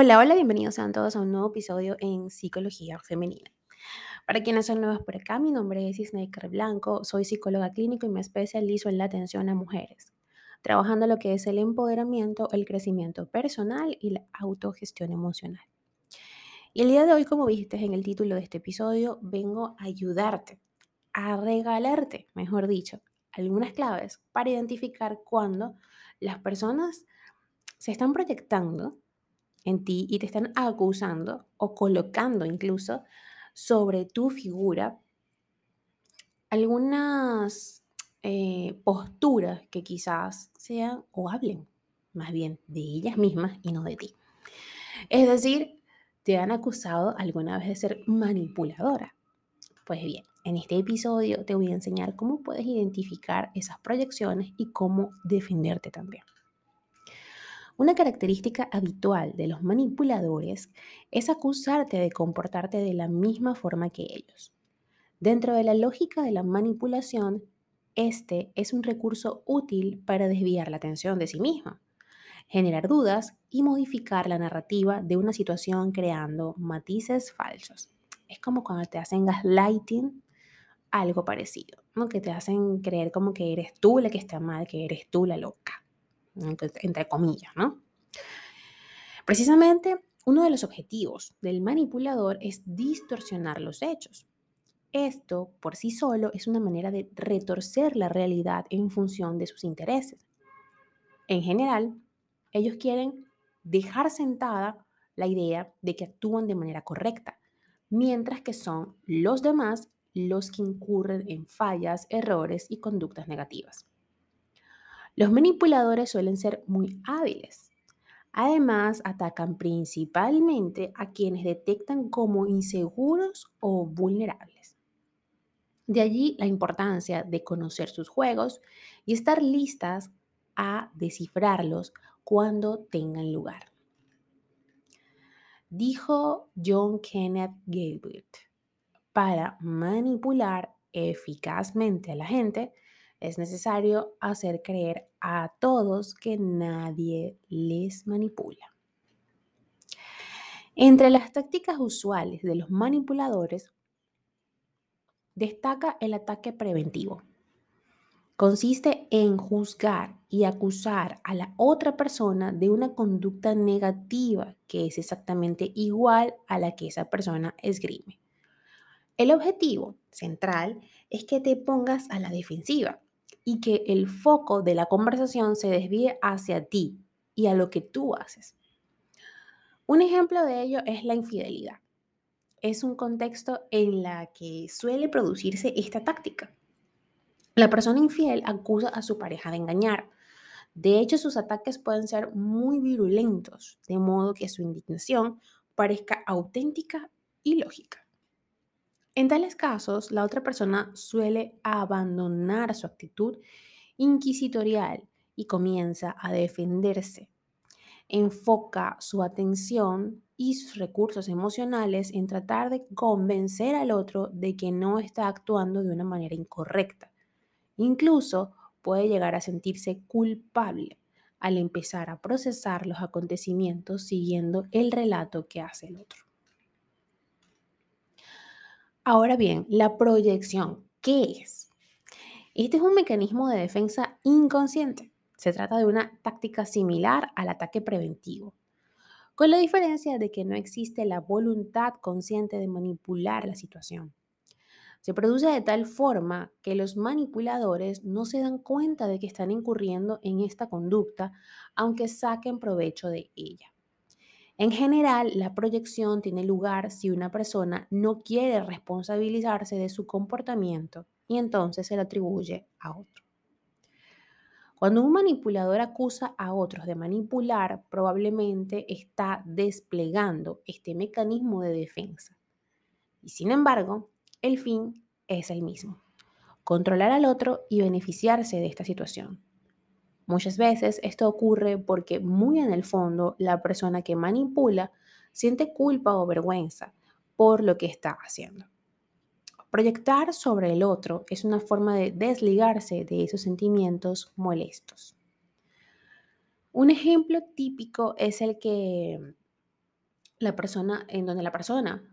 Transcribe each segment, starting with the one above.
Hola, hola, bienvenidos a todos a un nuevo episodio en Psicología Femenina. Para quienes son nuevos por acá, mi nombre es Isneikar Blanco, soy psicóloga clínico y me especializo en la atención a mujeres, trabajando lo que es el empoderamiento, el crecimiento personal y la autogestión emocional. Y el día de hoy, como viste en el título de este episodio, vengo a ayudarte, a regalarte, mejor dicho, algunas claves para identificar cuando las personas se están proyectando en ti y te están acusando o colocando incluso sobre tu figura algunas eh, posturas que quizás sean o hablen más bien de ellas mismas y no de ti. Es decir, te han acusado alguna vez de ser manipuladora. Pues bien, en este episodio te voy a enseñar cómo puedes identificar esas proyecciones y cómo defenderte también. Una característica habitual de los manipuladores es acusarte de comportarte de la misma forma que ellos. Dentro de la lógica de la manipulación, este es un recurso útil para desviar la atención de sí mismo, generar dudas y modificar la narrativa de una situación creando matices falsos. Es como cuando te hacen gaslighting, algo parecido, ¿no? que te hacen creer como que eres tú la que está mal, que eres tú la loca entre comillas, ¿no? Precisamente uno de los objetivos del manipulador es distorsionar los hechos. Esto por sí solo es una manera de retorcer la realidad en función de sus intereses. En general, ellos quieren dejar sentada la idea de que actúan de manera correcta, mientras que son los demás los que incurren en fallas, errores y conductas negativas. Los manipuladores suelen ser muy hábiles. Además, atacan principalmente a quienes detectan como inseguros o vulnerables. De allí la importancia de conocer sus juegos y estar listas a descifrarlos cuando tengan lugar. Dijo John Kenneth Galbraith, para manipular eficazmente a la gente, es necesario hacer creer a todos que nadie les manipula. Entre las tácticas usuales de los manipuladores destaca el ataque preventivo. Consiste en juzgar y acusar a la otra persona de una conducta negativa que es exactamente igual a la que esa persona esgrime. El objetivo central es que te pongas a la defensiva y que el foco de la conversación se desvíe hacia ti y a lo que tú haces. Un ejemplo de ello es la infidelidad. Es un contexto en la que suele producirse esta táctica. La persona infiel acusa a su pareja de engañar. De hecho, sus ataques pueden ser muy virulentos, de modo que su indignación parezca auténtica y lógica. En tales casos, la otra persona suele abandonar su actitud inquisitorial y comienza a defenderse. Enfoca su atención y sus recursos emocionales en tratar de convencer al otro de que no está actuando de una manera incorrecta. Incluso puede llegar a sentirse culpable al empezar a procesar los acontecimientos siguiendo el relato que hace el otro. Ahora bien, la proyección, ¿qué es? Este es un mecanismo de defensa inconsciente. Se trata de una táctica similar al ataque preventivo, con la diferencia de que no existe la voluntad consciente de manipular la situación. Se produce de tal forma que los manipuladores no se dan cuenta de que están incurriendo en esta conducta, aunque saquen provecho de ella. En general, la proyección tiene lugar si una persona no quiere responsabilizarse de su comportamiento y entonces se le atribuye a otro. Cuando un manipulador acusa a otros de manipular, probablemente está desplegando este mecanismo de defensa. Y sin embargo, el fin es el mismo, controlar al otro y beneficiarse de esta situación. Muchas veces esto ocurre porque muy en el fondo la persona que manipula siente culpa o vergüenza por lo que está haciendo. Proyectar sobre el otro es una forma de desligarse de esos sentimientos molestos. Un ejemplo típico es el que la persona, en donde la persona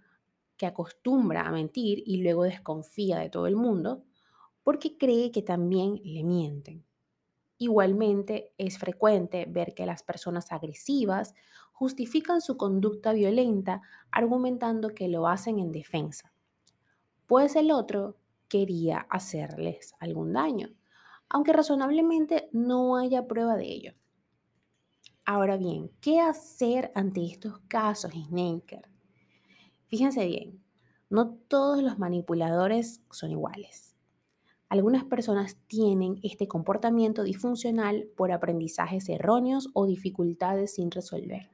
que acostumbra a mentir y luego desconfía de todo el mundo porque cree que también le mienten. Igualmente, es frecuente ver que las personas agresivas justifican su conducta violenta argumentando que lo hacen en defensa, pues el otro quería hacerles algún daño, aunque razonablemente no haya prueba de ello. Ahora bien, ¿qué hacer ante estos casos, Snaker? Fíjense bien, no todos los manipuladores son iguales. Algunas personas tienen este comportamiento disfuncional por aprendizajes erróneos o dificultades sin resolver.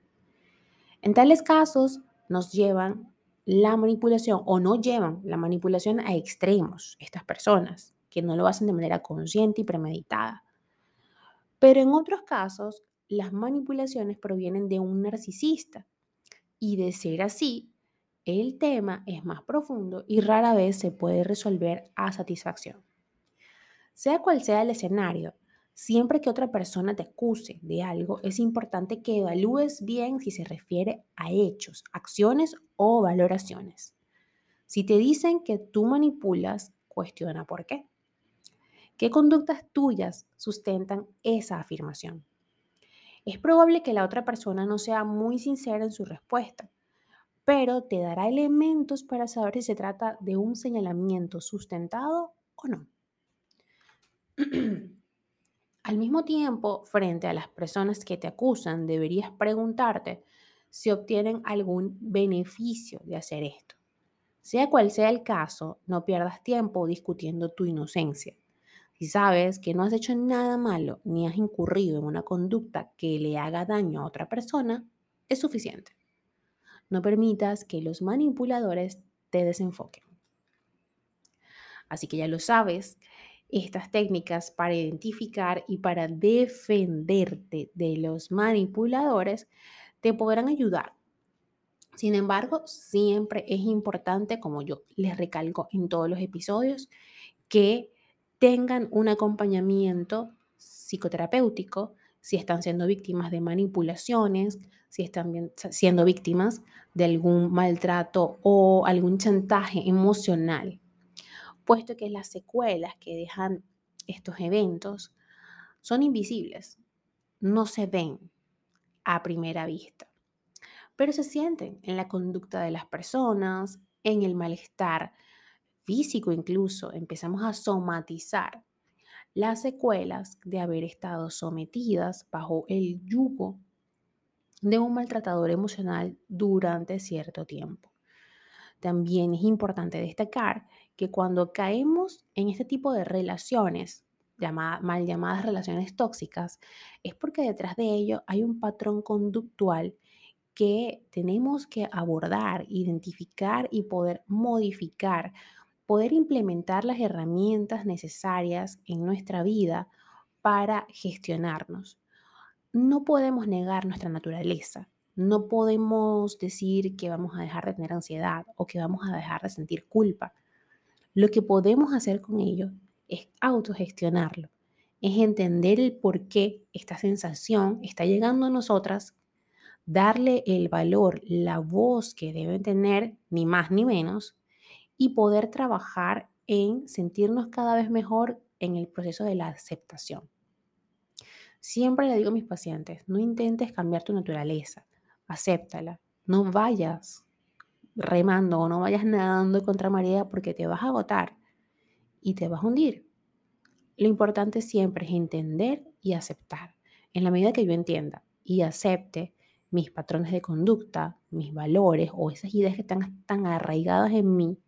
En tales casos, nos llevan la manipulación o no llevan la manipulación a extremos estas personas, que no lo hacen de manera consciente y premeditada. Pero en otros casos, las manipulaciones provienen de un narcisista. Y de ser así, el tema es más profundo y rara vez se puede resolver a satisfacción. Sea cual sea el escenario, siempre que otra persona te acuse de algo, es importante que evalúes bien si se refiere a hechos, acciones o valoraciones. Si te dicen que tú manipulas, cuestiona por qué. ¿Qué conductas tuyas sustentan esa afirmación? Es probable que la otra persona no sea muy sincera en su respuesta, pero te dará elementos para saber si se trata de un señalamiento sustentado o no. Al mismo tiempo, frente a las personas que te acusan, deberías preguntarte si obtienen algún beneficio de hacer esto. Sea cual sea el caso, no pierdas tiempo discutiendo tu inocencia. Si sabes que no has hecho nada malo ni has incurrido en una conducta que le haga daño a otra persona, es suficiente. No permitas que los manipuladores te desenfoquen. Así que ya lo sabes, estas técnicas para identificar y para defenderte de los manipuladores te podrán ayudar. Sin embargo, siempre es importante, como yo les recalco en todos los episodios, que tengan un acompañamiento psicoterapéutico si están siendo víctimas de manipulaciones, si están siendo víctimas de algún maltrato o algún chantaje emocional, puesto que las secuelas que dejan estos eventos son invisibles, no se ven a primera vista, pero se sienten en la conducta de las personas, en el malestar físico incluso, empezamos a somatizar las secuelas de haber estado sometidas bajo el yugo de un maltratador emocional durante cierto tiempo. También es importante destacar que cuando caemos en este tipo de relaciones, mal llamadas relaciones tóxicas, es porque detrás de ello hay un patrón conductual que tenemos que abordar, identificar y poder modificar poder implementar las herramientas necesarias en nuestra vida para gestionarnos. No podemos negar nuestra naturaleza. No podemos decir que vamos a dejar de tener ansiedad o que vamos a dejar de sentir culpa. Lo que podemos hacer con ello es autogestionarlo, es entender el por qué esta sensación está llegando a nosotras, darle el valor, la voz que debe tener, ni más ni menos, y poder trabajar en sentirnos cada vez mejor en el proceso de la aceptación. Siempre le digo a mis pacientes, no intentes cambiar tu naturaleza, acéptala, no vayas remando o no vayas nadando contra marea porque te vas a agotar y te vas a hundir. Lo importante siempre es entender y aceptar. En la medida que yo entienda y acepte mis patrones de conducta, mis valores o esas ideas que están tan arraigadas en mí,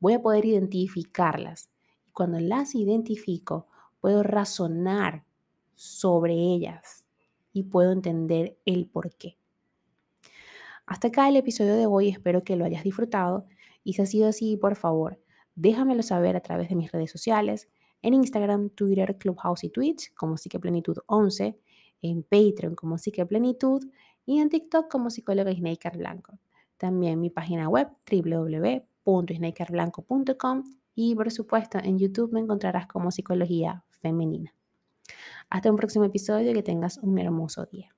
voy a poder identificarlas. Y cuando las identifico, puedo razonar sobre ellas y puedo entender el por qué. Hasta acá el episodio de hoy, espero que lo hayas disfrutado y si ha sido así, por favor, déjamelo saber a través de mis redes sociales, en Instagram, Twitter, Clubhouse y Twitch como Psiqueplenitud 11, en Patreon como Psiqueplenitud y en TikTok como psicóloga Snaker Blanco. También mi página web www www.snakerblanco.com y por supuesto en YouTube me encontrarás como Psicología Femenina. Hasta un próximo episodio, que tengas un hermoso día.